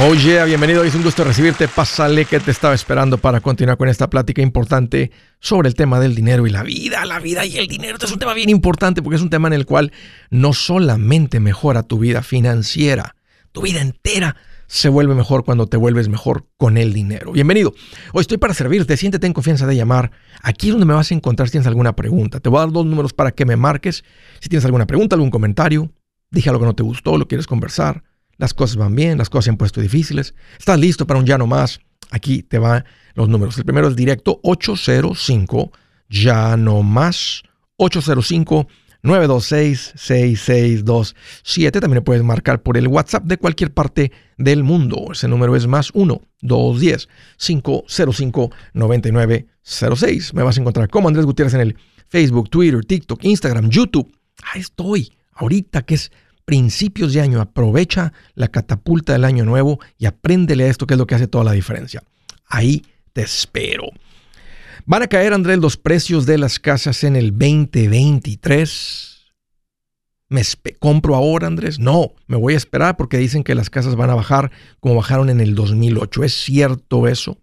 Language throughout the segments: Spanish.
Oh yeah, bienvenido, es un gusto recibirte. Pásale que te estaba esperando para continuar con esta plática importante sobre el tema del dinero y la vida. La vida y el dinero. Este es un tema bien importante porque es un tema en el cual no solamente mejora tu vida financiera, tu vida entera se vuelve mejor cuando te vuelves mejor con el dinero. Bienvenido. Hoy estoy para servirte. Siéntete en confianza de llamar. Aquí es donde me vas a encontrar si tienes alguna pregunta. Te voy a dar dos números para que me marques. Si tienes alguna pregunta, algún comentario, dije algo que no te gustó, lo quieres conversar las cosas van bien, las cosas se han puesto difíciles, estás listo para un ya no más, aquí te van los números. El primero es directo 805 ya no más 805 926 6627. También puedes marcar por el WhatsApp de cualquier parte del mundo. Ese número es más 1 210 505 9906. Me vas a encontrar como Andrés Gutiérrez en el Facebook, Twitter, TikTok, Instagram, YouTube. Ahí estoy. Ahorita que es principios de año, aprovecha la catapulta del año nuevo y apréndele a esto que es lo que hace toda la diferencia. Ahí te espero. ¿Van a caer, Andrés, los precios de las casas en el 2023? ¿Me compro ahora, Andrés? No, me voy a esperar porque dicen que las casas van a bajar como bajaron en el 2008. ¿Es cierto eso?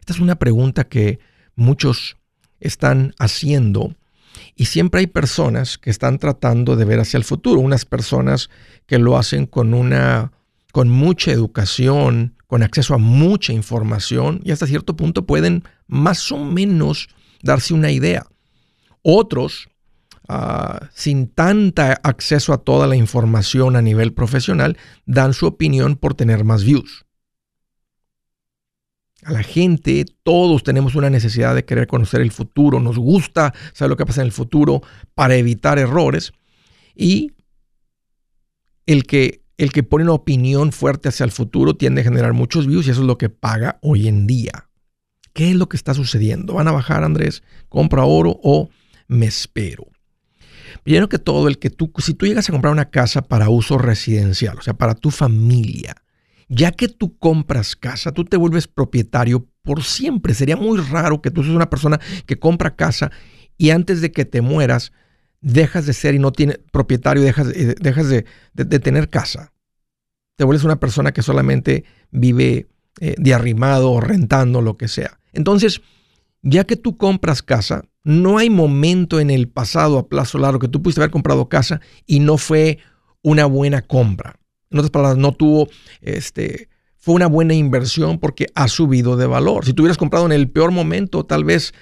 Esta es una pregunta que muchos están haciendo y siempre hay personas que están tratando de ver hacia el futuro, unas personas que lo hacen con una con mucha educación, con acceso a mucha información y hasta cierto punto pueden más o menos darse una idea. Otros, ah, sin tanta acceso a toda la información a nivel profesional, dan su opinión por tener más views a la gente, todos tenemos una necesidad de querer conocer el futuro, nos gusta saber lo que pasa en el futuro para evitar errores y el que, el que pone una opinión fuerte hacia el futuro tiende a generar muchos views y eso es lo que paga hoy en día. ¿Qué es lo que está sucediendo? ¿Van a bajar, Andrés? ¿Compra oro o me espero? Primero que todo, el que tú, si tú llegas a comprar una casa para uso residencial, o sea, para tu familia, ya que tú compras casa, tú te vuelves propietario por siempre. Sería muy raro que tú seas una persona que compra casa y antes de que te mueras, dejas de ser y no tienes propietario, dejas, eh, dejas de, tener casa. Te vuelves una persona que solamente vive eh, de arrimado o rentando, lo que sea. Entonces, ya que tú compras casa, no hay momento en el pasado a plazo largo que tú pudiste haber comprado casa y no fue una buena compra. En otras palabras, no tuvo, este, fue una buena inversión porque ha subido de valor. Si tú hubieras comprado en el peor momento, tal vez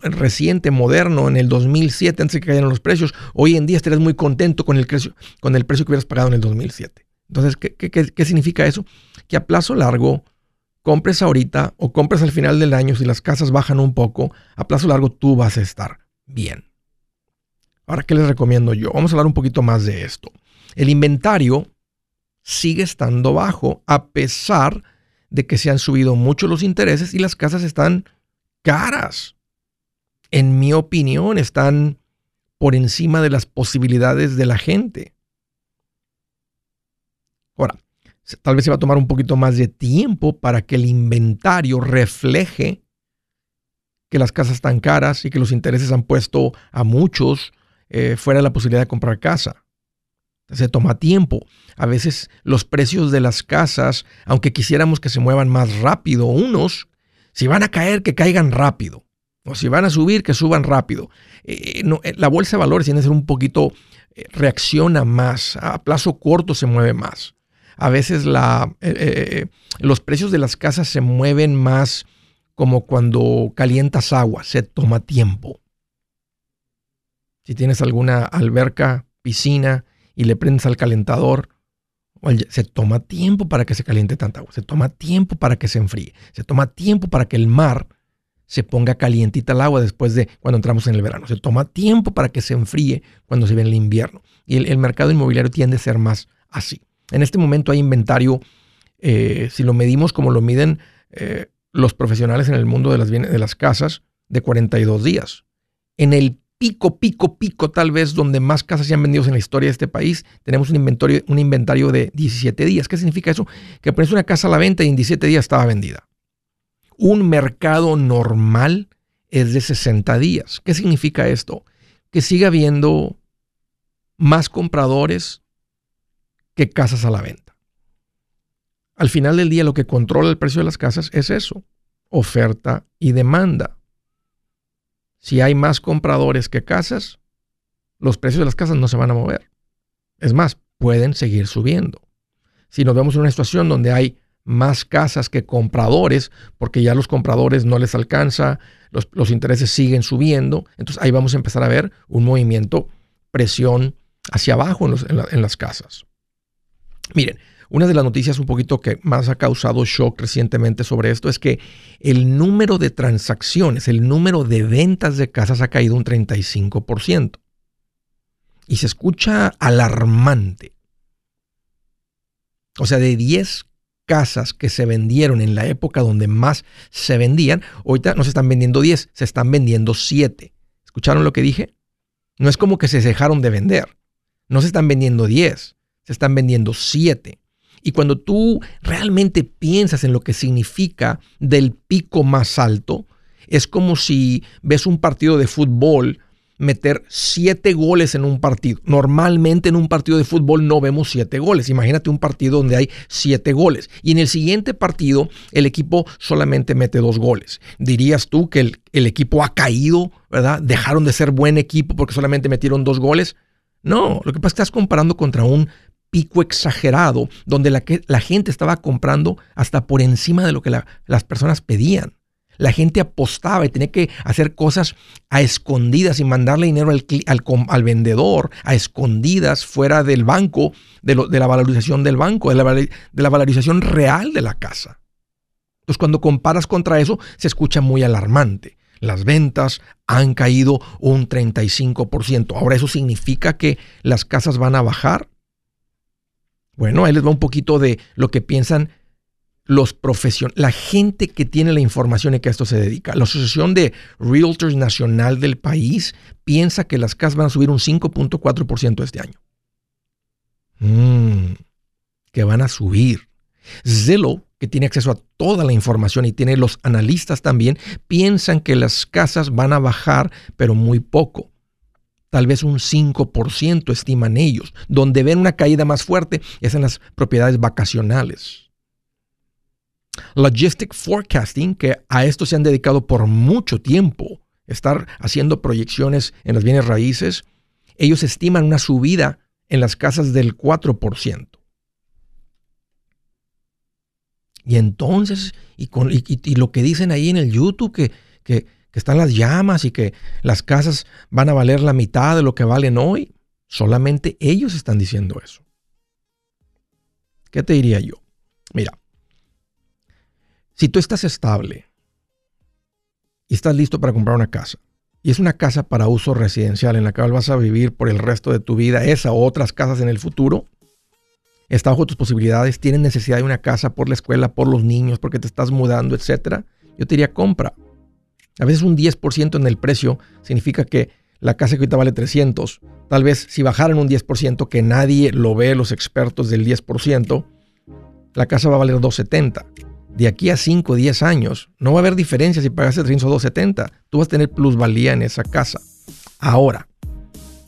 reciente, moderno, en el 2007, antes de que cayeran los precios, hoy en día estarías muy contento con el, precio, con el precio que hubieras pagado en el 2007. Entonces, ¿qué, qué significa eso? Que a plazo largo, compres ahorita o compres al final del año, si las casas bajan un poco, a plazo largo tú vas a estar bien. Ahora, ¿qué les recomiendo yo? Vamos a hablar un poquito más de esto. El inventario sigue estando bajo, a pesar de que se han subido mucho los intereses y las casas están caras. En mi opinión, están por encima de las posibilidades de la gente. Ahora, tal vez se va a tomar un poquito más de tiempo para que el inventario refleje que las casas están caras y que los intereses han puesto a muchos eh, fuera de la posibilidad de comprar casa. Se toma tiempo. A veces los precios de las casas, aunque quisiéramos que se muevan más rápido, unos, si van a caer, que caigan rápido. O si van a subir, que suban rápido. Eh, eh, la bolsa de valores tiene que ser un poquito, eh, reacciona más. A plazo corto se mueve más. A veces los precios de las casas se mueven más como cuando calientas agua, se toma tiempo. Si tienes alguna alberca, piscina, y le prendes al calentador, se toma tiempo para que se caliente tanta agua, se toma tiempo para que se enfríe, se toma tiempo para que el mar se ponga calientita el agua después de cuando entramos en el verano, se toma tiempo para que se enfríe cuando se ve el invierno. Y el, mercado inmobiliario tiende a ser más así. En este momento hay inventario, eh, si lo medimos como lo miden eh, los profesionales en el mundo de las, de las casas, de 42 días. En el pico, pico, pico, tal vez donde más casas se han vendido en la historia de este país, tenemos un inventario, un inventario de 17 días. ¿Qué significa eso? Que pones una casa a la venta y en 17 días estaba vendida. Un mercado normal es de 60 días. ¿Qué significa esto? Que sigue habiendo más compradores que casas a la venta. Al final del día lo que controla el precio de las casas es eso, oferta y demanda. Si hay más compradores que casas, los precios de las casas no se van a mover. Es más, pueden seguir subiendo. Si nos vemos en una situación donde hay más casas que compradores, porque ya los compradores no les alcanza, los, intereses siguen subiendo, entonces ahí vamos a empezar a ver un movimiento, presión hacia abajo en las casas. Miren, una de las noticias un poquito que más ha causado shock recientemente sobre esto es que el número de transacciones, el número de ventas de casas ha caído un 35%. Y se escucha alarmante. O sea, de 10 casas que se vendieron en la época donde más se vendían, ahorita no se están vendiendo 10, se están vendiendo 7. ¿Escucharon lo que dije? No es como que se dejaron de vender. No se están vendiendo 10, se están vendiendo 7. Y cuando tú realmente piensas en lo que significa del pico más alto, es como si ves un partido de fútbol meter siete goles en un partido. Normalmente en un partido de fútbol no vemos siete goles. Imagínate un partido donde hay siete goles. Y en el siguiente partido el equipo solamente mete dos goles. ¿Dirías tú que el, equipo ha caído, verdad? ¿Dejaron de ser buen equipo porque solamente metieron dos goles? No, lo que pasa es que estás comparando contra un pico exagerado donde la, gente estaba comprando hasta por encima de lo que las personas pedían. La gente apostaba y tenía que hacer cosas a escondidas y mandarle dinero al, vendedor a escondidas fuera del banco, de, de la valorización del banco, de la, de la valorización real de la casa. Entonces cuando comparas contra eso se escucha muy alarmante. Las ventas han caído un 35%. Ahora eso significa que las casas van a bajar. Bueno, ahí les va un poquito de lo que piensan los profesionales, la gente que tiene la información y que a esto se dedica. La Asociación de Realtors Nacional del país piensa que las casas van a subir un 5.4% este año. Mm, que van a subir. Zillow, que tiene acceso a toda la información y tiene los analistas también, piensan que las casas van a bajar, pero muy poco tal vez un 5% estiman ellos. Donde ven una caída más fuerte es en las propiedades vacacionales. Logistic Forecasting, que a esto se han dedicado por mucho tiempo, estar haciendo proyecciones en las bienes raíces, ellos estiman una subida en las casas del 4%. Y entonces, y, con, lo que dicen ahí en el YouTube, que, que que están las llamas y que las casas van a valer la mitad de lo que valen hoy. Solamente ellos están diciendo eso. ¿Qué te diría yo? Mira, si tú estás estable y estás listo para comprar una casa, y es una casa para uso residencial en la cual vas a vivir por el resto de tu vida, esa o otras casas en el futuro, está bajo tus posibilidades, tienes necesidad de una casa por la escuela, por los niños, porque te estás mudando, etcétera, yo te diría compra. A veces un 10% en el precio significa que la casa que ahorita vale 300, tal vez si bajaran un 10%, que nadie lo ve, los expertos del 10%, la casa va a valer 270. De aquí a 5 o 10 años, no va a haber diferencia si pagas el 300 o 270. Tú vas a tener plusvalía en esa casa. Ahora,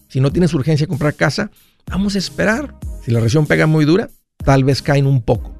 si no tienes urgencia de comprar casa, vamos a esperar. Si la recesión pega muy dura, tal vez caen un poco.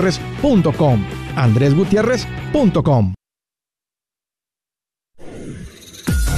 andresgutierrez.com. andresgutierrez.com.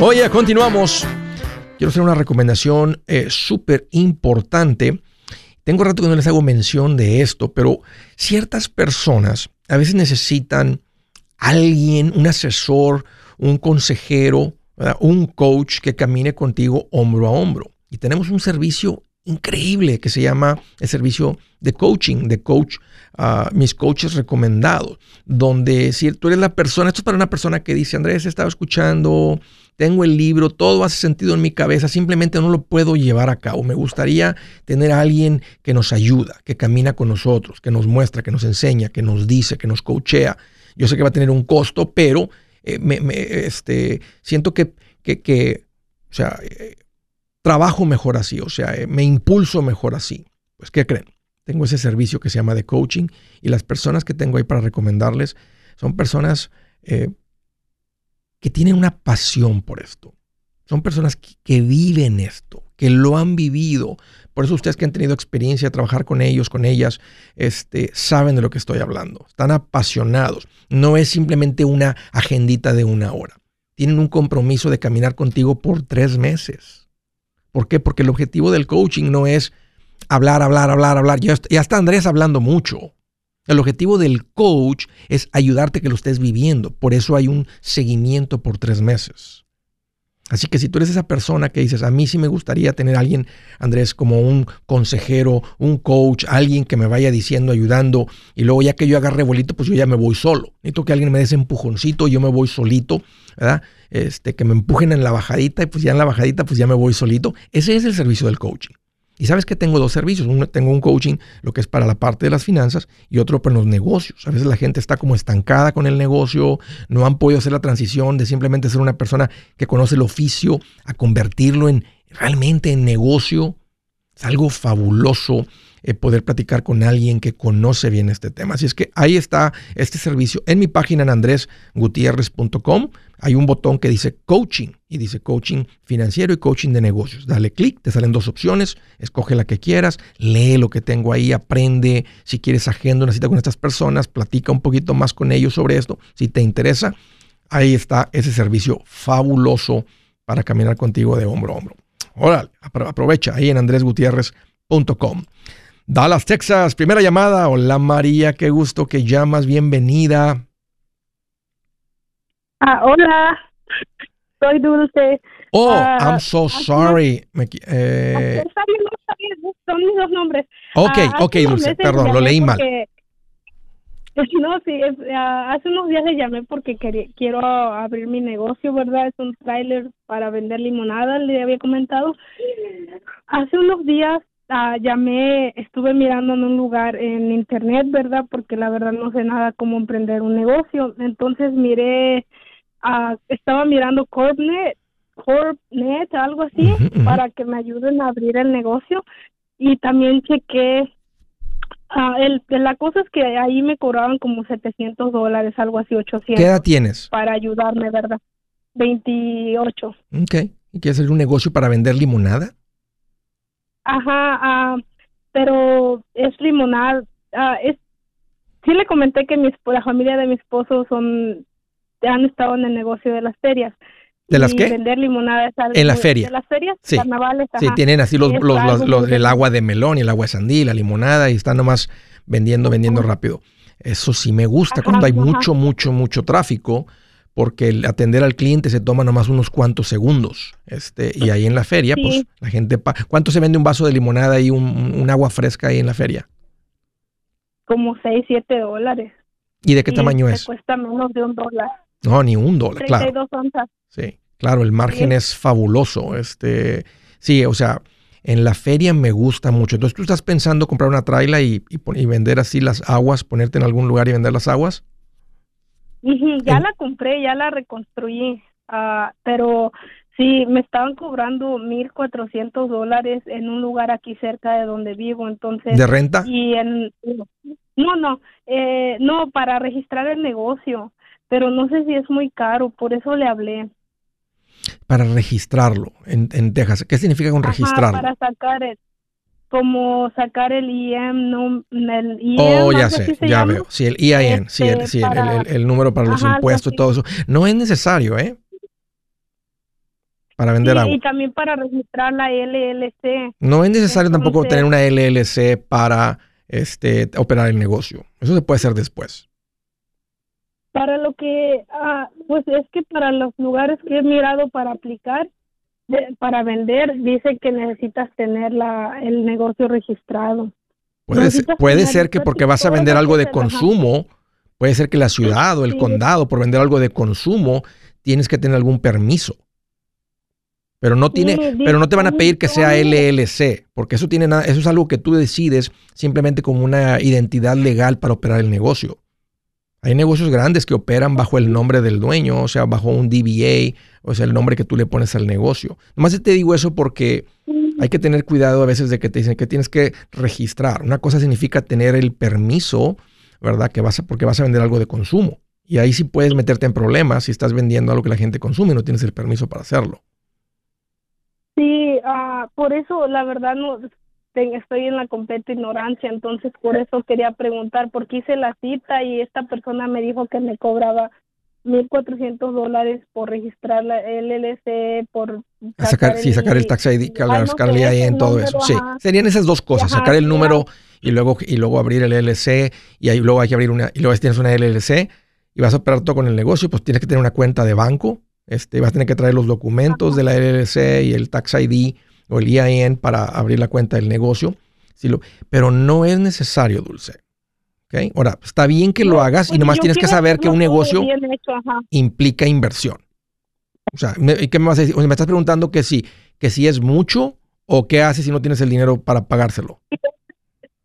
Oye, continuamos. Quiero hacer una recomendación eh, súper importante. Tengo rato que no les hago mención de esto, pero ciertas personas a veces necesitan alguien, un asesor, un consejero, un coach que camine contigo hombro a hombro. Y tenemos un servicio increíble que se llama el servicio de coaching, de coach, uh, mis coaches recomendados, donde si tú eres la persona, esto es para una persona que dice, Andrés, he estado escuchando, tengo el libro, todo hace sentido en mi cabeza, simplemente no lo puedo llevar a cabo. Me gustaría tener a alguien que nos ayuda, que camina con nosotros, que nos muestra, que nos enseña, que nos dice, que nos coachea. Yo sé que va a tener un costo, pero eh, me, este, siento que, que, que o sea, eh, trabajo mejor así, o sea, eh, me impulso mejor así. Pues, ¿qué creen? Tengo ese servicio que se llama de coaching y las personas que tengo ahí para recomendarles son personas que tienen una pasión por esto. Son personas que, viven esto, que lo han vivido. Por eso ustedes que han tenido experiencia de trabajar con ellos, con ellas, este, saben de lo que estoy hablando. Están apasionados. No es simplemente una agendita de una hora. Tienen un compromiso de caminar contigo por tres meses ¿Por qué? Porque el objetivo del coaching no es hablar, hablar, hablar, hablar. Ya, está Andrés hablando mucho. El objetivo del coach es ayudarte que lo estés viviendo. Por eso hay un seguimiento por tres meses. Así que si tú eres esa persona que dices, a mí sí me gustaría tener a alguien, Andrés, como un consejero, un coach, alguien que me vaya diciendo, ayudando, y luego ya que yo agarre bolito, pues yo ya me voy solo. Necesito que alguien me dé ese empujoncito, yo me voy solito, ¿verdad? Este, que me empujen en la bajadita y pues ya en la bajadita pues ya me voy solito. Ese es el servicio del coaching. Y sabes que tengo dos servicios. Uno, tengo un coaching, lo que es para la parte de las finanzas, y otro para los negocios. A veces la gente está como estancada con el negocio, no han podido hacer la transición de simplemente ser una persona que conoce el oficio a convertirlo en realmente en negocio. Es algo fabuloso eh, poder platicar con alguien que conoce bien este tema. Así es que ahí está este servicio en mi página en andresgutierrez.com. Hay un botón que dice coaching y dice coaching financiero y coaching de negocios. Dale clic, te salen dos opciones, escoge la que quieras, lee lo que tengo ahí, aprende. Si quieres agenda una cita con estas personas, platica un poquito más con ellos sobre esto. Si te interesa, ahí está ese servicio fabuloso para caminar contigo de hombro a hombro. Órale, aprovecha ahí en andresgutierrez.com. Dallas, Texas, primera llamada. Hola María, qué gusto que llamas, bienvenida. Ah, hola, soy Dulce. Oh, ah, I'm so sorry. eh... Son mis dos nombres. Ok, ah, ok, Dulce, perdón, lo leí mal. No, sí, ah, hace unos días le llamé porque quería, quiero abrir mi negocio, ¿verdad? Es un trailer para vender limonada, le había comentado. Hace unos días Ah, llamé, estuve mirando en un lugar en internet, ¿verdad? Porque la verdad no sé nada cómo emprender un negocio. Entonces miré, uh, estaba mirando Corpnet, Corpnet, algo así, para que me ayuden a abrir el negocio. Y también chequé, uh, el, la cosa es que ahí me cobraban como 700 dólares, algo así, 800. ¿Qué edad tienes? Para ayudarme, ¿verdad? 28. Ok. ¿Y quieres hacer un negocio para vender limonada? Ajá, ah, pero es limonada. Ah, es, sí le comenté que mi, la familia de mi esposo son han estado en el negocio de las ferias. ¿De las y qué? Vender limonada es algo En la muy- feria. De las ferias, Sí. carnavales. Sí, tienen así los, los- los- el agua de melón y el agua de sandía, la limonada y están nomás vendiendo, vendiendo rápido. Eso sí me gusta Ajá, cuando hay ajá. mucho, mucho, mucho tráfico, porque el atender al cliente se toma nomás unos cuantos segundos. Este, y ahí en la feria, Sí. pues la gente... pa- ¿Cuánto se vende un vaso de limonada y un, un agua fresca ahí en la feria? Como 6, 7 dólares. ¿Y de qué Y tamaño es? cuesta menos de un dólar. No, ni un dólar, claro. 32 onzas. Sí, claro, el margen Sí. es fabuloso. Este, sí, o sea, en la feria me gusta mucho. Entonces, ¿tú estás pensando comprar una traila y, y vender así las aguas, ponerte en algún lugar y vender las aguas? Ya la compré, ya la reconstruí, ah, pero sí, me estaban cobrando 1.400 dólares en un lugar aquí cerca de donde vivo, entonces... ¿De renta? Y en... No, no, eh, no, para registrar el negocio, pero no sé si es muy caro, por eso le hablé. Para registrarlo en, en Texas. ¿Qué significa con Ajá, registrarlo? para sacar el... Como sacar el IM, no, el IM, Oh, ya sé, ya llama. veo. Sí, el sí, el, Este, sí, el- para- el- el número para los Ajá, impuestos y todo eso. No es necesario, ¿eh? Para vender Sí, agua. y también para registrar la LLC. No es necesario tampoco tener una LLC para este, operar el negocio. Eso se puede hacer después. Para lo que, ah, pues es que para los lugares que he mirado para aplicar, de- para vender, dice que necesitas tener la, el negocio registrado. Puede ser, puede que porque vas a vender algo de consumo, puede ser que la ciudad o el Sí. condado, por vender algo de consumo, tienes que tener algún permiso. Pero no tiene, Sí, pero no te van a pedir que sea. LLC, porque eso tiene nada, eso es algo que tú decides simplemente como una identidad legal para operar el negocio. Hay negocios grandes que operan bajo el nombre del dueño, o sea, bajo un DBA, o sea, el nombre que tú le pones al negocio. Nomás te digo eso porque hay que tener cuidado a veces de que te dicen que tienes que registrar. Una cosa significa tener el permiso, ¿verdad? Que vas a, porque vas a vender algo de consumo. Y ahí sí puedes meterte en problemas si estás vendiendo algo que la gente consume y no tienes el permiso para hacerlo. Sí, ah, por eso la verdad no estoy en la completa ignorancia, entonces por eso quería preguntar, porque hice la cita y esta persona me dijo que me cobraba 1.400 dólares por registrar la LLC, por A sacar, sí, sacar el tax ID, sacar el IIN, el todo número, eso. Sí, serían esas dos cosas, Ajá, sacar el número y luego, y luego abrir el LLC y ahí luego hay que abrir una, y luego tienes una LLC y vas a operar todo con el negocio, pues tienes que tener una cuenta de banco, este, vas a tener que traer los documentos de la LLC y el tax ID o el EIN para abrir la cuenta del negocio. Sí lo- pero no es necesario, Dulce. ¿ok? Ahora, está bien que lo hagas y pues nomás tienes que saber que un negocio hecho, implica inversión. O sea, me- ¿y ¿qué me vas a decir? O sea, me estás preguntando que si, que si es mucho o qué haces si no tienes el dinero para pagárselo.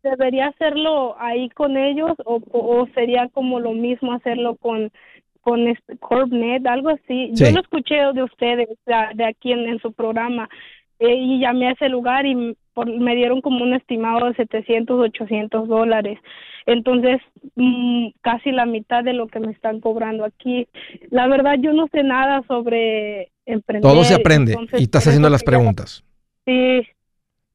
¿Debería hacerlo ahí con ellos o, o- sería como lo mismo hacerlo con con este CorpNet, algo así? Yo lo escuché de ustedes, de, aquí en, en su programa, y llamé a ese lugar y por- me dieron como un estimado de 700, 800 dólares. Entonces, mm, casi la mitad de lo que me están cobrando aquí. La verdad, yo no sé nada sobre emprender. Todo se aprende entonces, y estás haciendo las preguntas. Sí,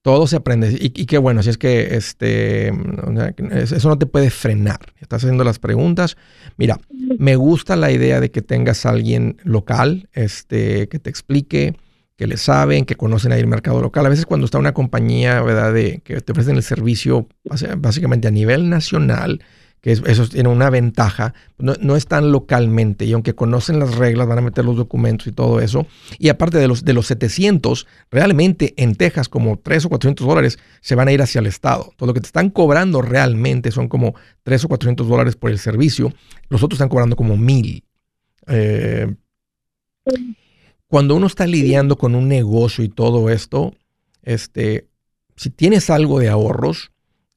Todo se aprende. Y, y qué bueno, si es que este, eso no te puede frenar. Estás haciendo las preguntas. Mira, me gusta la idea de que tengas a alguien local este, que te explique, que le saben, que conocen ahí el mercado local. A veces cuando está una compañía, ¿verdad?, de, que te ofrecen el servicio básicamente a nivel nacional, que es- eso tiene una ventaja, no, no están localmente y aunque conocen las reglas, van a meter los documentos y todo eso. Y aparte de los, de los 700, realmente en Texas como 3 o 400 dólares se van a ir hacia el Estado. Todo lo que te están cobrando realmente son como 3 o 400 dólares por el servicio. Los otros están cobrando como 1000. Eh, cuando uno está lidiando con un negocio y todo esto, este, si tienes algo de ahorros,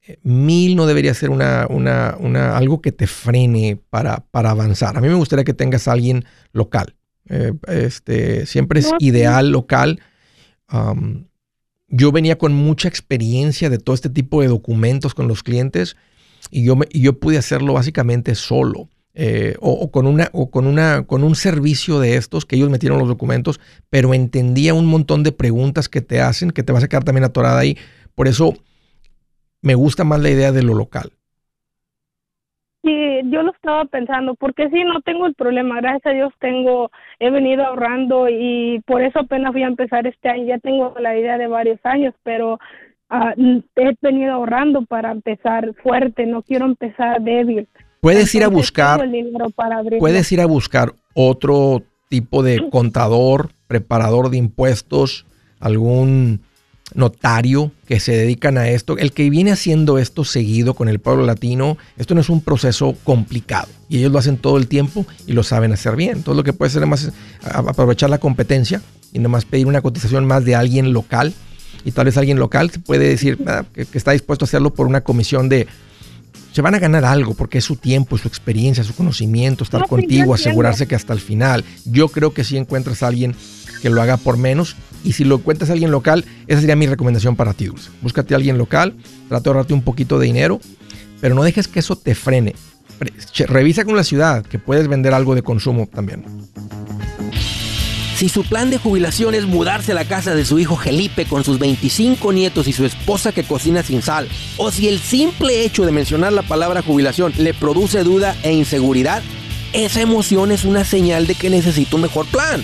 eh, mil no debería ser una, una, una- algo que te frene para, para avanzar. A mí me gustaría que tengas a alguien local. Eh, este, siempre es ideal local. Yo venía con mucha experiencia de todo este tipo de documentos con los clientes y yo, me- y yo pude hacerlo básicamente solo. Eh, o, con una, o con una, con un servicio de estos que ellos metieron los documentos, pero entendía un montón de preguntas que te hacen, que te vas a quedar también atorada ahí. Por eso me gusta más la idea de lo local. Sí, yo lo estaba pensando, porque sí, no tengo el problema, gracias a Dios tengo, he venido ahorrando y por eso apenas voy a empezar este año, ya tengo la idea de varios años, pero ah, he venido ahorrando para empezar fuerte, no quiero empezar débil. Puedes ir a buscar, puedes ir a buscar otro tipo de contador, preparador de impuestos, algún notario que se dedican a esto. El que viene haciendo esto seguido con el pueblo latino, esto no es un proceso complicado. Y ellos lo hacen todo el tiempo y lo saben hacer bien. Todo lo que puede hacer es aprovechar la competencia y nomás pedir una cotización más de alguien local. Y tal vez alguien local puede decir ah, que, está dispuesto a hacerlo por una comisión de se van a ganar algo porque es su tiempo, su experiencia, su conocimiento, estar contigo, asegurarse que hasta el final. Yo creo que si encuentras a alguien que lo haga por menos. Y si lo cuentas a alguien local, esa sería mi recomendación para ti, Dulce. Búscate a alguien local, trata de ahorrarte un poquito de dinero, pero no dejes que eso te frene. Revisa con la ciudad que puedes vender algo de consumo también. Si su plan de jubilación es mudarse a la casa de su hijo Felipe con sus 25 nietos y su esposa que cocina sin sal, o si el simple hecho de mencionar la palabra jubilación le produce duda e inseguridad, esa emoción es una señal de que necesita un mejor plan.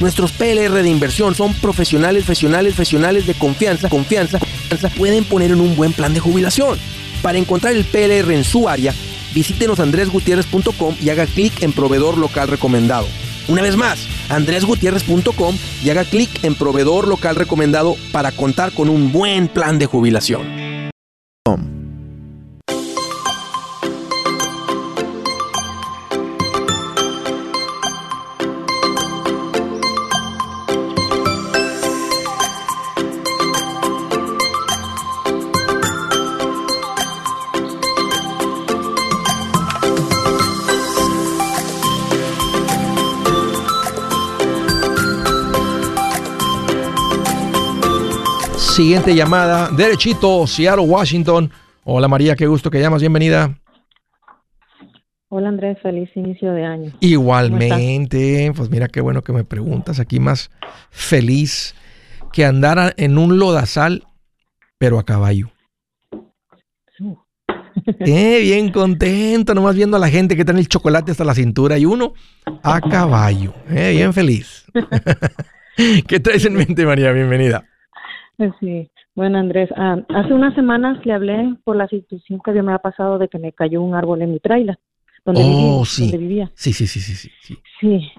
Nuestros PLR de inversión son profesionales, profesionales, profesionales de confianza, confianza, confianza, pueden poner en un buen plan de jubilación. Para encontrar el PLR en su área, visítenos andresgutierrez.com y haga clic en proveedor local recomendado. Una vez más, andresgutierrez.com y haga clic en proveedor local recomendado para contar con un buen plan de jubilación. Siguiente llamada, derechito, Seattle, Washington. Hola María, qué gusto que llamas, bienvenida. Hola Andrés, feliz inicio de año. Igualmente, pues mira qué bueno que me preguntas, aquí más feliz que andar en un lodazal, pero a caballo. Eh, bien contento, nomás viendo a la gente que tiene el chocolate hasta la cintura y uno a caballo. Eh, bien feliz. ¿Qué traes en mente, María? Bienvenida. Sí, bueno Andrés, ah, hace unas semanas le hablé por la situación que me ha pasado de que me cayó un árbol en mi trailer, donde, oh, vivía, sí. Sí, sí, sí, sí, sí, sí.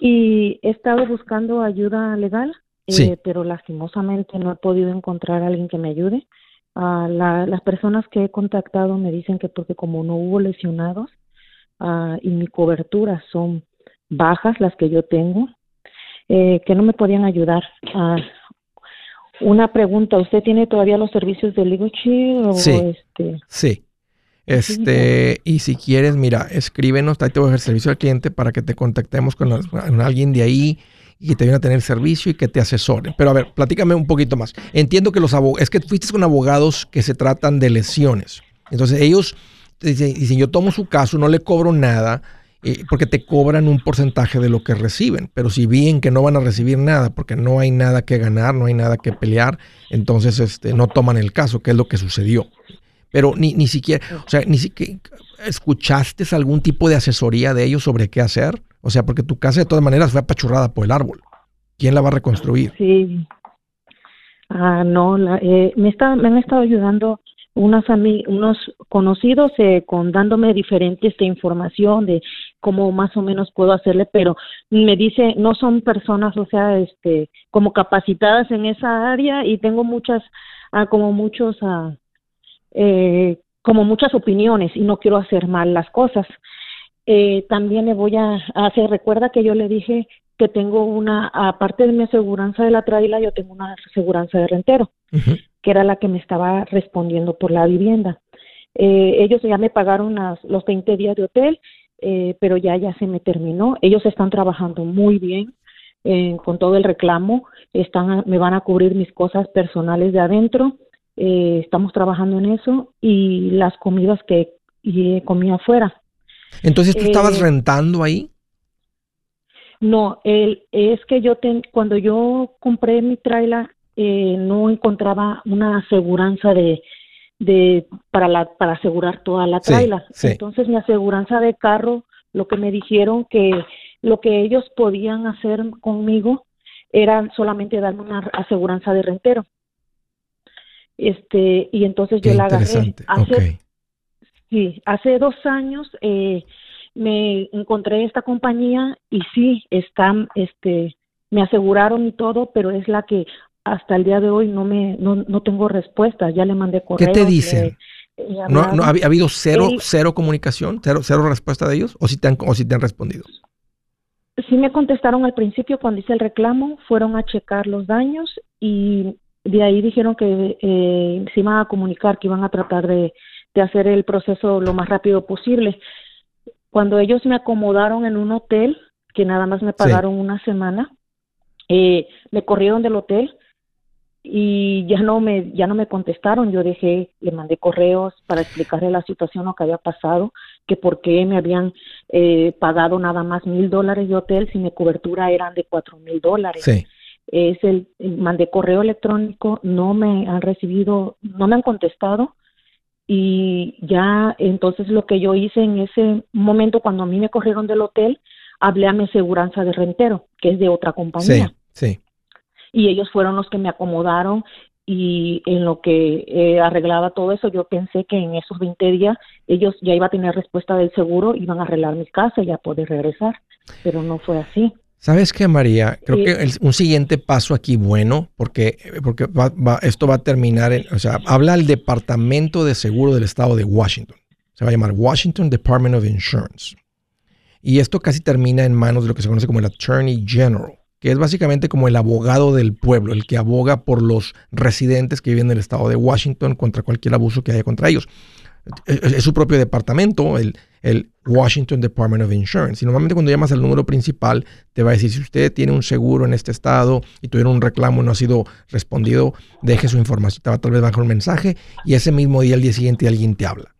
y he estado buscando ayuda legal, eh, pero lastimosamente no he podido encontrar a alguien que me ayude. Uh, las personas que he contactado me dicen que porque como no hubo lesionados uh, y mi cobertura son bajas las que yo tengo, eh, que no me podían ayudar. Uh, una pregunta, ¿usted tiene todavía los servicios de Legal o sí, este? Sí. Este, y si quieres, mira, escríbenos, ahí te voy a el servicio al cliente para que te contactemos con, alguien de ahí y que te vayan a tener servicio y que te asesoren. Pero a ver, platícame un poquito más. Entiendo que los abogados, es que fuiste con abogados que se tratan de lesiones. Entonces ellos dicen, dicen, yo tomo su caso, no le cobro nada, eh, porque te cobran un porcentaje de lo que reciben. Pero si bien que no van a recibir nada, porque no hay nada que ganar, no hay nada que pelear, entonces este, no toman el caso, que es lo que sucedió. Pero ni, ni siquiera, o sea, ni siquiera, ¿escuchaste algún tipo de asesoría de ellos sobre qué hacer? O sea, porque tu casa de todas maneras fue apachurrada por el árbol. ¿Quién la va a reconstruir? Sí. Ah, no, eh, me, está, me han estado ayudando unos, unos conocidos eh, con dándome diferentes de información de cómo más o menos puedo hacerle, pero me dice no son personas, o sea, este, como capacitadas en esa área y tengo muchas, ah, como muchos, ah, eh, como muchas opiniones y no quiero hacer mal las cosas. Eh, también le voy a hacer, recuerda que yo le dije que tengo una, aparte de mi aseguranza de la traila, yo tengo una aseguranza de rentero que era la que me estaba respondiendo por la vivienda. Eh, ellos ya me pagaron los 20 días de hotel, eh, pero ya ya se me terminó. Ellos están trabajando muy bien. eh, con todo el reclamo. Están, me van a cubrir mis cosas personales de adentro. Eh, estamos trabajando en eso y las comidas que comí afuera. Entonces, ¿tú estabas eh, rentando ahí? No, el, es que yo cuando yo compré mi trailer no encontraba una aseguranza de, de para la para asegurar toda la trailer. Entonces mi aseguranza de carro, lo que me dijeron que lo que ellos podían hacer conmigo era solamente darme una aseguranza de rentero. Este, y entonces yo la agarré. Hace, Sí, hace dos años eh, me encontré esta compañía y sí, están, este, me aseguraron y todo, pero es la que hasta el día de hoy no me, no, no tengo respuesta. Ya le mandé correo. ¿Qué te dicen? ¿No, no ha, habido cero, cero comunicación, cero, cero respuesta de ellos? ¿O si te han, o si te han respondido? Sí me contestaron al principio cuando hice el reclamo, fueron a checar los daños y de ahí dijeron que eh, se iban a comunicar, que iban a tratar de, hacer el proceso lo más rápido posible. Cuando ellos me acomodaron en un hotel, que nada más me pagaron una semana, eh, me corrieron del hotel y ya no me ya no me contestaron. Yo dejé le mandé correos para explicarle la situación lo que había pasado que por qué me habían eh, pagado nada más mil dólares de hotel si mi cobertura eran de cuatro mil dólares. Es el mandé correo electrónico no me han recibido no me han contestado. Y ya entonces lo que yo hice en ese momento cuando a mí me corrieron del hotel hablé a mi aseguranza de rentero que es de otra compañía. sí y ellos fueron los que me acomodaron y en lo que eh, arreglaba todo eso, yo pensé que en esos 20 días ellos ya iba a tener respuesta del seguro, iban a arreglar mi casa y ya poder regresar, pero no fue así. ¿Sabes qué, María? Creo que un siguiente paso aquí bueno, porque, porque esto va a terminar, en, o sea, habla el Departamento de Seguro del Estado de Washington. Se va a llamar Washington Department of Insurance. Y esto casi termina en manos de lo que se conoce como el Attorney General que es básicamente como el abogado del pueblo, el que aboga por los residentes que viven en el estado de Washington contra cualquier abuso que haya contra ellos. Es, su propio departamento, el, el, Washington Department of Insurance. Y normalmente cuando llamas al número principal, te va a decir, si usted tiene un seguro en este estado y tuvieron un reclamo y no ha sido respondido, deje su información, tal vez bajar un mensaje y ese mismo día, al día siguiente, alguien te habla.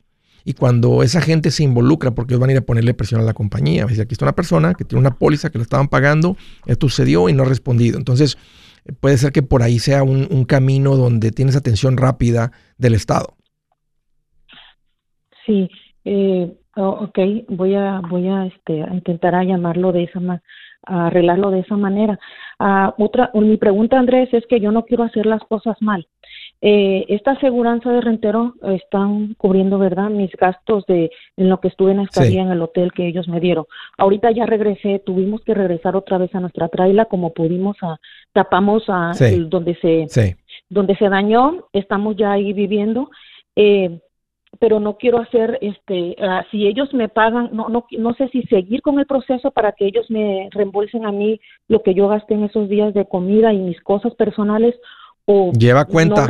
Y cuando esa gente se involucra, porque ellos van a ir a ponerle presión a la compañía, decir, aquí está una persona que tiene una póliza que lo estaban pagando, esto sucedió y no ha respondido. Entonces, puede ser que por ahí sea un, camino donde tienes atención rápida del Estado. Sí, eh, ok, voy a, voy a, este, intentar a llamarlo de esa manera a arreglarlo de esa manera. Ah, otra, mi pregunta, Andrés, es que yo no quiero hacer las cosas mal. Eh, esta aseguranza de rentero están cubriendo, ¿verdad? Mis gastos de en lo que estuve en estadía en el hotel que ellos me dieron. Ahorita ya regresé, tuvimos que regresar otra vez a nuestra traila como pudimos, a, tapamos a donde se donde se dañó, estamos ya ahí viviendo. Eh, pero no quiero hacer este ah, si ellos me pagan no no no sé si seguir con el proceso para que ellos me reembolsen a mí lo que yo gasté en esos días de comida y mis cosas personales lleva cuenta,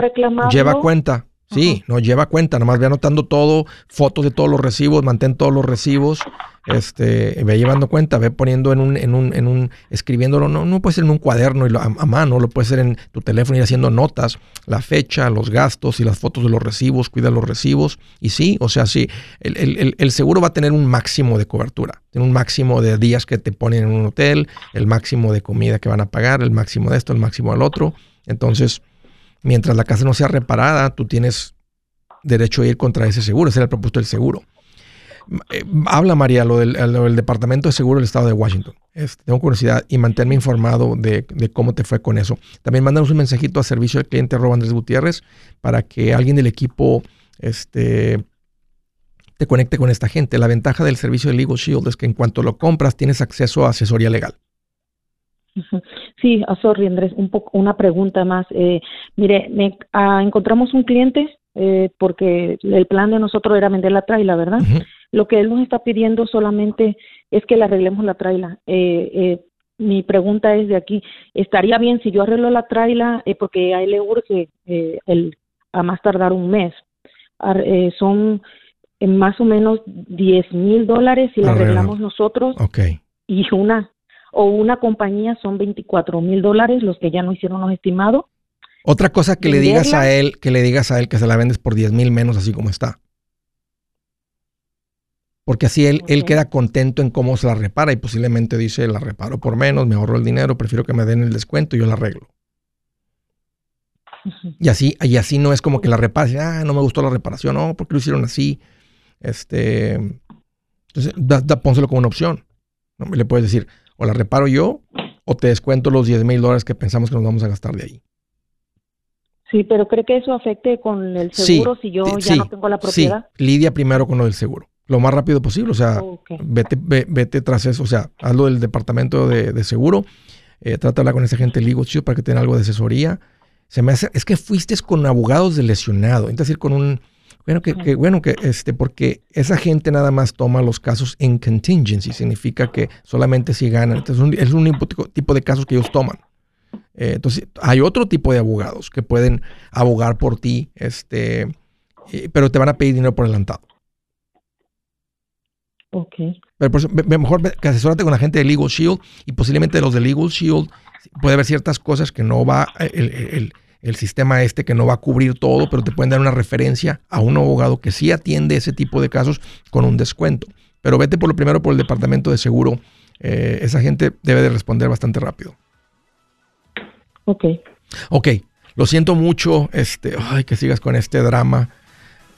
lleva cuenta. Sí, no lleva cuenta, nomás ve anotando todo, fotos de todos los recibos, mantén todos los recibos, este, ve llevando cuenta, ve poniendo en un, en un, en un, escribiéndolo, no, no puede ser en un cuaderno y a, mano, lo puede ser en tu teléfono y haciendo notas, la fecha, los gastos y las fotos de los recibos, cuida los recibos. Y sí, o sea, sí, el, el, el seguro va a tener un máximo de cobertura, tiene un máximo de días que te ponen en un hotel, el máximo de comida que van a pagar, el máximo de esto, el máximo del otro. Entonces, mientras la casa no sea reparada, tú tienes derecho a ir contra ese seguro. Ese era el propósito del seguro. Eh, habla María lo del, Departamento de Seguro del Estado de Washington. Tengo curiosidad y manténme informado de, cómo te fue con eso. También mándanos un mensajito a servicio del cliente arroba Andrés Gutiérrez para que alguien del equipo este, te conecte con esta gente. La ventaja del servicio de Legal Shield es que en cuanto lo compras tienes acceso a asesoría legal. Sí, ah, sorry Andrés, un poco, una pregunta más. Eh, mire, me, ah, encontramos un cliente eh, porque el plan de nosotros era vender la traila, ¿verdad? Lo que él nos está pidiendo solamente es que le arreglemos la traila. Eh, mi pregunta es de aquí, ¿estaría bien si yo arreglo la traila porque a él le urge el, a más tardar un mes? son más o menos 10 mil dólares si la arreglamos nosotros. Okay. Y una o una compañía son 24 mil dólares los que ya no hicieron los estimados. Otra cosa que le digas a él, que le digas a él que se la vendes por 10 mil menos así como está. Porque así él, él queda contento en cómo se la repara y posiblemente dice, la reparo por menos, me ahorro el dinero, prefiero que me den el descuento y yo la arreglo. Y así, y así no es como que la repare, ah, no me gustó la reparación, no, porque lo hicieron así. Este, entonces, da, pónselo como una opción. ¿no? Le puedes decir, o la reparo yo, o te descuento los 10 mil dólares que pensamos que nos vamos a gastar de ahí. Sí, pero ¿cree que eso afecte con el seguro si yo ya no tengo la propiedad? Sí, lidia primero con lo del seguro lo más rápido posible. O sea, vete, vete tras eso. O sea, hazlo del departamento de, seguro. Eh, trátala con esa gente legal para que tenga algo de asesoría. Se me hace, es que fuiste con abogados de lesionado. Es decir, con un. Bueno, que, bueno, que este, porque esa gente nada más toma los casos en contingency. Significa que solamente si ganan. Entonces, es un, tipo de casos que ellos toman. Eh, entonces, hay otro tipo de abogados que pueden abogar por ti, este, eh, pero te van a pedir dinero por adelantado. Ok. Pero por mejor que asesórate con la gente de Legal Shield y posiblemente los de Legal Shield puede haber ciertas cosas que no va, el, sistema este que no va a cubrir todo, pero te pueden dar una referencia a un abogado que sí atiende ese tipo de casos con un descuento. Pero vete por lo primero por el departamento de seguro. Eh, esa gente debe de responder bastante rápido. Ok. Ok. Lo siento mucho, este, ay, que sigas con este drama.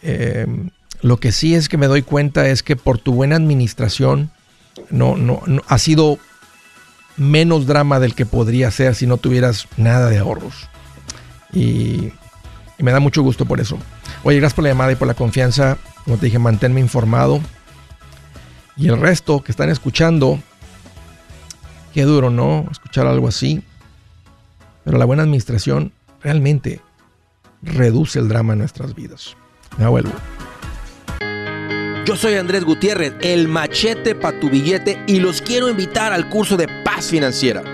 Eh, lo que sí es que me doy cuenta es que por tu buena administración no, no, ha sido menos drama del que podría ser si no tuvieras nada de ahorros. Y, me da mucho gusto por eso. Oye, gracias por la llamada y por la confianza. Como te dije, manténme informado. Y el resto que están escuchando, qué duro, ¿no? Escuchar algo así. Pero la buena administración realmente reduce el drama en nuestras vidas. Me vuelvo. Yo soy Andrés Gutiérrez, el machete para tu billete y los quiero invitar al curso de paz financiera.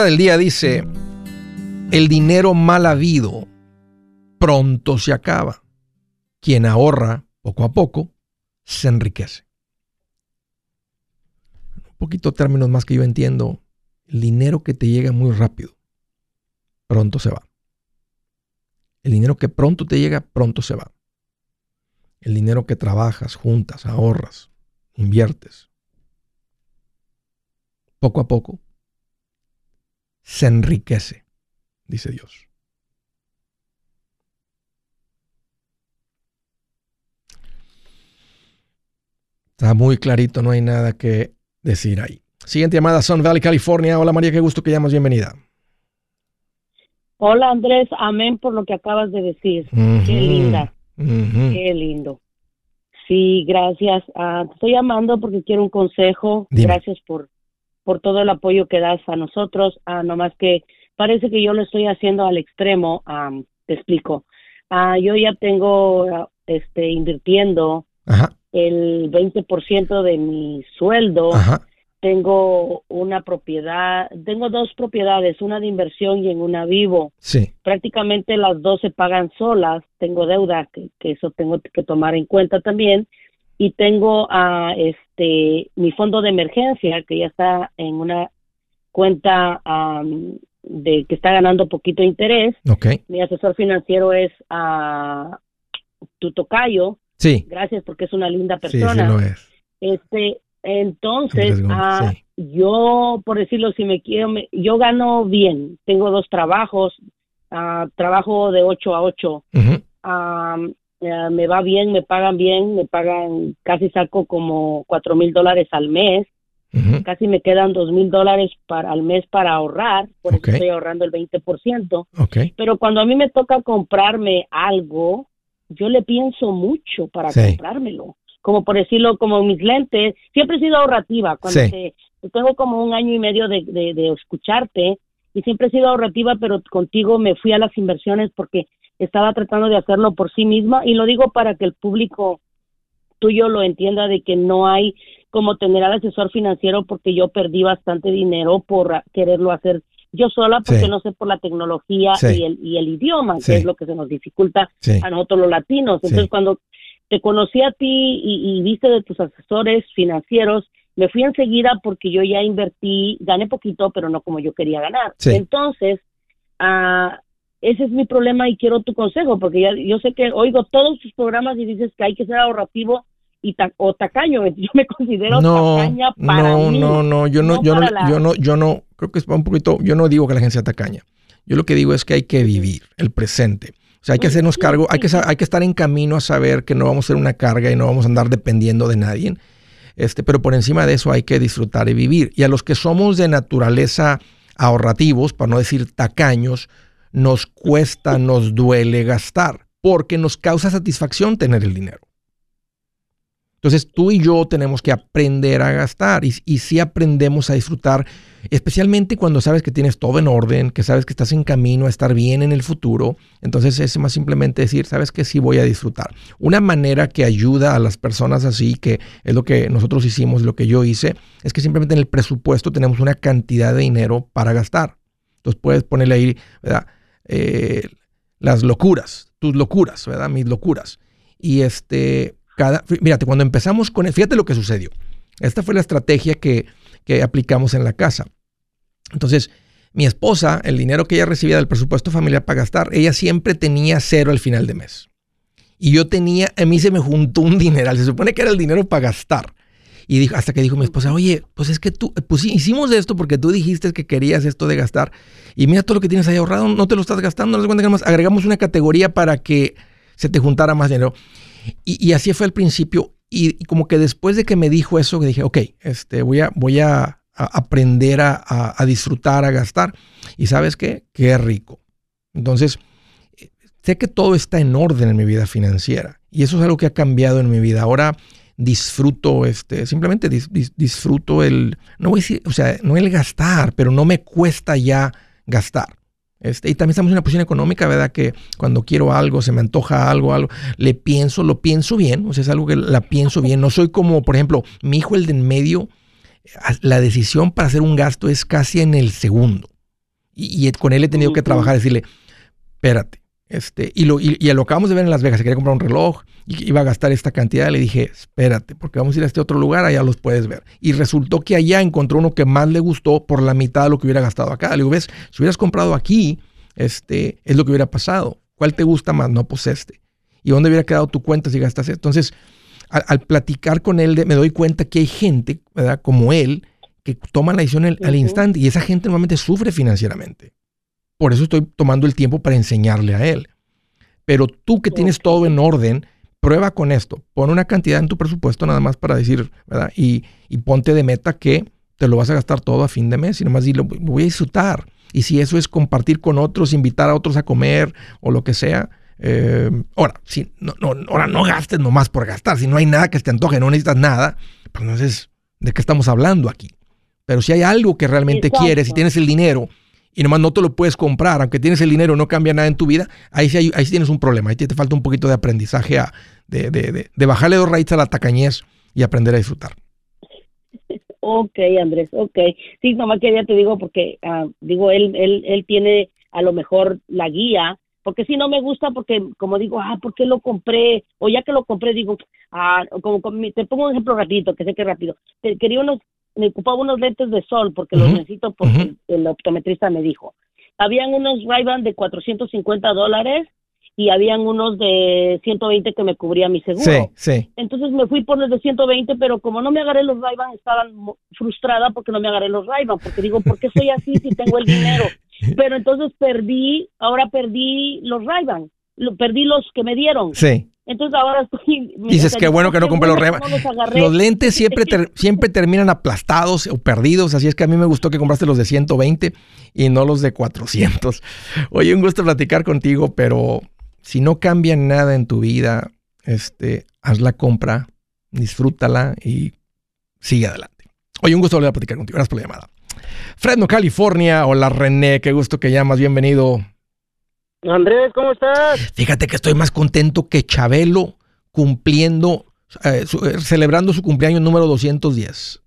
Del día dice, el dinero mal habido pronto se acaba. Quien ahorra poco a poco se enriquece. Un poquito términos más que yo entiendo, el dinero que te llega muy rápido, pronto se va. El dinero que pronto te llega, pronto se va. El dinero que trabajas, juntas, ahorras, inviertes, poco a poco se enriquece, dice Dios. Está muy clarito, no hay nada que decir ahí. Siguiente llamada, Sun Valley, California. Hola María, qué gusto que llamas, bienvenida. Hola Andrés, amén por lo que acabas de decir. Qué linda, qué lindo. Sí, gracias. Ah, estoy llamando porque quiero un consejo. Gracias por por todo el apoyo que das a nosotros, no nomás que parece que yo lo estoy haciendo al extremo, te explico. Ah, yo ya tengo este invirtiendo el 20% de mi sueldo. Tengo una propiedad, tengo dos propiedades, una de inversión y en una vivo. Sí. Prácticamente las dos se pagan solas. Tengo deuda, que, que eso tengo que tomar en cuenta también y tengo a este mi fondo de emergencia que ya está en una cuenta de que está ganando poquito interés. Okay. Mi asesor financiero es a uh, Tutocayo. Sí. Gracias porque es una linda persona. Sí, sí lo es. Este, entonces, ah, yo, por decirlo, si me quiero, yo gano bien. Tengo dos trabajos, ah, trabajo de 8 a 8. Eh, me va bien, me pagan bien, me pagan, casi saco como cuatro mil dólares al mes. Casi me quedan dos mil dólares al mes para ahorrar, por eso estoy ahorrando el 20%. Okay. Pero cuando a mí me toca comprarme algo, yo le pienso mucho para comprármelo. Como por decirlo, como mis lentes, siempre he sido ahorrativa. Cuando tengo como un año y medio de, de escucharte y siempre he sido ahorrativa, pero contigo me fui a las inversiones porque estaba tratando de hacerlo por sí misma y lo digo para que el público tuyo lo entienda de que no hay como tener al asesor financiero porque yo perdí bastante dinero por quererlo hacer yo sola porque no sé por la tecnología y, el, y el idioma, que es lo que se nos dificulta a nosotros los latinos. Entonces cuando te conocí a ti y, viste de tus asesores financieros, me fui enseguida porque yo ya invertí, gané poquito, pero no como yo quería ganar. Entonces, uh, ese es mi problema y quiero tu consejo, porque ya, yo sé que oigo todos tus programas y dices que hay que ser ahorrativo y o tacaño, yo me considero tacaña para no, No, no, yo no, yo no, yo no, yo no, creo que es un poquito, yo no digo que la gente sea tacaña. Yo lo que digo es que hay que vivir el presente. O sea, hay que hacernos cargo, hay que, hay que estar en camino a saber que no vamos a ser una carga y no vamos a andar dependiendo de nadie. Este, pero por encima de eso hay que disfrutar y vivir. Y a los que somos de naturaleza ahorrativos, para no decir tacaños, nos cuesta, nos duele gastar, porque nos causa satisfacción tener el dinero. Entonces tú y yo tenemos que aprender a gastar y, si aprendemos a disfrutar, especialmente cuando sabes que tienes todo en orden, que sabes que estás en camino a estar bien en el futuro, entonces es más simplemente decir, sabes que sí voy a disfrutar. Una manera que ayuda a las personas así, que es lo que nosotros hicimos, lo que yo hice, es que simplemente en el presupuesto tenemos una cantidad de dinero para gastar. Entonces puedes ponerle ahí, ¿verdad? Eh, las locuras, tus locuras, ¿verdad? Mis locuras. Y este, cada, fíjate, cuando empezamos con, fíjate lo que sucedió. Esta fue la estrategia que, que aplicamos en la casa. Entonces, mi esposa, el dinero que ella recibía del presupuesto familiar para gastar, ella siempre tenía cero al final de mes. Y yo tenía, a mí se me juntó un dineral, se supone que era el dinero para gastar. Y dijo, hasta que dijo mi esposa, oye, pues es que tú, pues sí, hicimos esto porque tú dijiste que querías esto de gastar. Y mira todo lo que tienes ahí ahorrado, no te lo estás gastando, no cuenta que más agregamos una categoría para que se te juntara más dinero. Y, así fue al principio. Y, como que después de que me dijo eso, dije, ok, este, voy a, voy a, aprender a, a, disfrutar, a gastar. Y sabes qué? Qué rico. Entonces, sé que todo está en orden en mi vida financiera. Y eso es algo que ha cambiado en mi vida. Ahora disfruto, este, simplemente disfruto el, no voy a decir, o sea, no el gastar, pero no me cuesta ya gastar. Este, y también estamos en una posición económica, ¿verdad? Que cuando quiero algo, se me antoja algo, algo, le pienso, lo pienso bien, o sea, es algo que la pienso bien. No soy como, por ejemplo, mi hijo, el de en medio, la decisión para hacer un gasto es casi en el segundo. Y, y con él he tenido que trabajar, decirle, espérate, este, y, lo, y, lo acabamos de ver en Las Vegas, se quería comprar un reloj y iba a gastar esta cantidad. Le dije, espérate, porque vamos a ir a este otro lugar, allá los puedes ver. Y resultó que allá encontró uno que más le gustó por la mitad de lo que hubiera gastado acá. Le digo, ves, si hubieras comprado aquí, este, es lo que hubiera pasado. ¿Cuál te gusta más? No, pues este. ¿Y dónde hubiera quedado tu cuenta si gastas Entonces, al, platicar con él, me doy cuenta que hay gente, ¿verdad? Como él, que toma la decisión al instante y esa gente normalmente sufre financieramente. Por eso estoy tomando el tiempo para enseñarle a él. Pero tú que tienes todo en orden, prueba con esto. Pon una cantidad en tu presupuesto nada más para decir, ¿verdad? Y, ponte de meta que te lo vas a gastar todo a fin de mes y nomás dile, voy a disfrutar. Y si eso es compartir con otros, invitar a otros a comer o lo que sea, eh, ahora, si, no, no, ahora no gastes nomás por gastar. Si no hay nada que te antoje, no necesitas nada, pues entonces, ¿de qué estamos hablando aquí? Pero si hay algo que realmente quieres y tienes el dinero y nomás no te lo puedes comprar, aunque tienes el dinero, no cambia nada en tu vida, ahí sí, ahí tienes un problema, ahí te, falta un poquito de aprendizaje, a, de, de, de, bajarle dos raíces a la tacañez y aprender a disfrutar. Ok, Andrés, ok. Sí, nomás quería te digo porque, ah, digo, él, él, él tiene a lo mejor la guía, porque si no me gusta, porque como digo, ah, ¿por qué lo compré? O ya que lo compré, digo, ah, como, te pongo un ejemplo rapidito, que sé que rápido. Quería unos me ocupaba unos lentes de sol porque los necesito porque el optometrista me dijo. Habían unos ray de 450 dólares y habían unos de 120 que me cubría mi seguro. Sí, sí. Entonces me fui por los de 120, pero como no me agarré los ray estaba frustrada porque no me agarré los ray porque digo, ¿por qué soy así si tengo el dinero? Pero entonces perdí, ahora perdí los ray perdí los que me dieron. Sí. Entonces ahora estoy... Dices, qué bueno que no compré los ray Los, lentes siempre, siempre terminan aplastados o perdidos, así es que a mí me gustó que compraste los de 120 y no los de 400. Oye, un gusto platicar contigo, pero si no cambia nada en tu vida, este, haz la compra, disfrútala y sigue adelante. Oye, un gusto volver a platicar contigo. Gracias por la llamada. Fresno, California. Hola, René. Qué gusto que llamas. Bienvenido. Andrés, ¿cómo estás? Fíjate que estoy más contento que Chabelo cumpliendo, eh, eh, celebrando su cumpleaños número 210.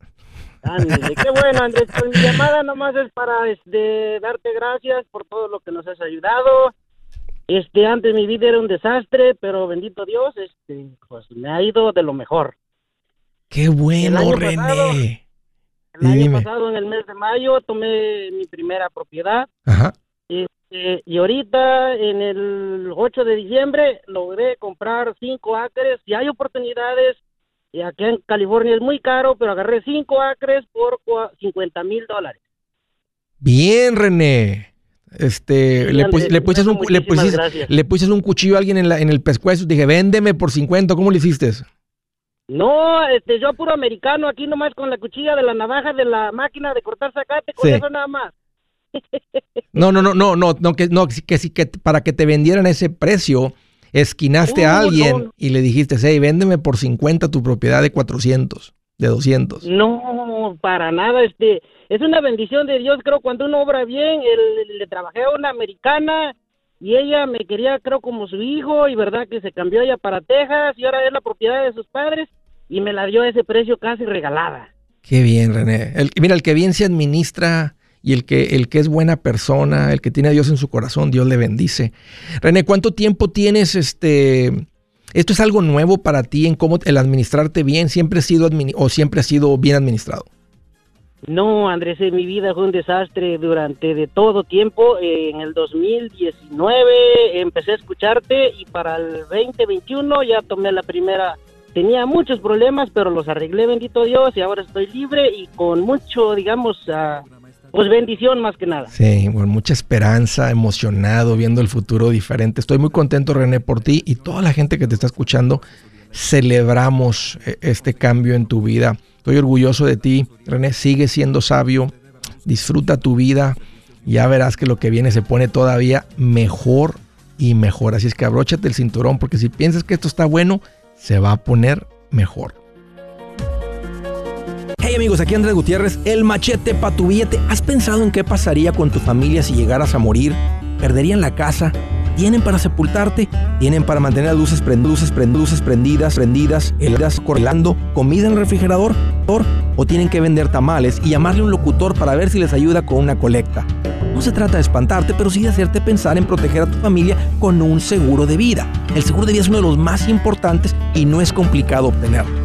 Ándale, qué bueno, Andrés. Pues mi llamada nomás es para este, darte gracias por todo lo que nos has ayudado este, antes mi vida era un desastre, pero bendito Dios, este, pues me ha ido de lo mejor. Qué bueno, René. el año pasado, en el mes de mayo, tomé mi primera propiedad. Ajá. Este, y ahorita, en el 8 de diciembre, logré comprar cinco acres. Y hay oportunidades, y aquí en California es muy caro, pero agarré cinco acres por 50 mil dólares. Bien, René. Este, le, le, pusiste un, le, le un cuchillo a alguien en, la, en el pescuezo. Dije, véndeme por 50. ¿Cómo le hiciste? No, este, yo puro americano, aquí nomás con la cuchilla de la navaja de la máquina de cortar zacate, con eso nada más. No, no, no, no, no, no, que, no, que, que para que te vendieran ese precio, esquinaste a alguien y le dijiste, hey, véndeme por 50 tu propiedad de 400, de 200. No, para nada, este, es una bendición de Dios, creo, cuando uno obra bien, le trabajé a una americana y ella me quería, creo, como su hijo y verdad que se cambió ella para Texas y ahora es la propiedad de sus padres y me la dio a ese precio casi regalada. Qué bien, René. mira, el que bien se administra y el que, el que es buena persona, el que tiene a Dios en su corazón, Dios le bendice. René, ¿cuánto tiempo tienes este... ¿Esto es algo nuevo para ti en cómo el administrarte bien? ¿Siempre ha sido, o siempre ha sido bien administrado? No, Andrés, mi vida fue un desastre durante de todo tiempo. en el 2019 empecé a escucharte y para el 2021 ya tomé la primera. Tenía muchos problemas, pero los arreglé, bendito Dios, y ahora estoy libre y con mucho, digamos, uh, pues bendición más que nada. Sí, con mucha esperanza, emocionado, viendo el futuro diferente. Estoy muy contento, René, por ti y toda la gente que te está escuchando. Celebramos eh, este cambio en tu vida. Estoy orgulloso de ti, René. Sigue siendo sabio. Disfruta tu vida. Ya verás que lo que viene se pone todavía mejor y mejor. Así es que abróchate el cinturón porque si piensas que esto está bueno, se va a poner mejor. Amigos, aquí Andrés Gutiérrez, el machete para tu billete. ¿Has pensado en qué pasaría con tu familia si llegaras a morir? ¿Perderían la casa? tienen para sepultarte, tienen para mantener luces, luces prendidas, prendidas, heladas correlando, comida en el refrigerador, o tienen que vender tamales y llamarle un locutor para ver si les ayuda con una colecta. No se trata de espantarte, pero sí de hacerte pensar en proteger a tu familia con un seguro de vida. El seguro de vida es uno de los más importantes y no es complicado obtenerlo.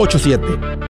8-7.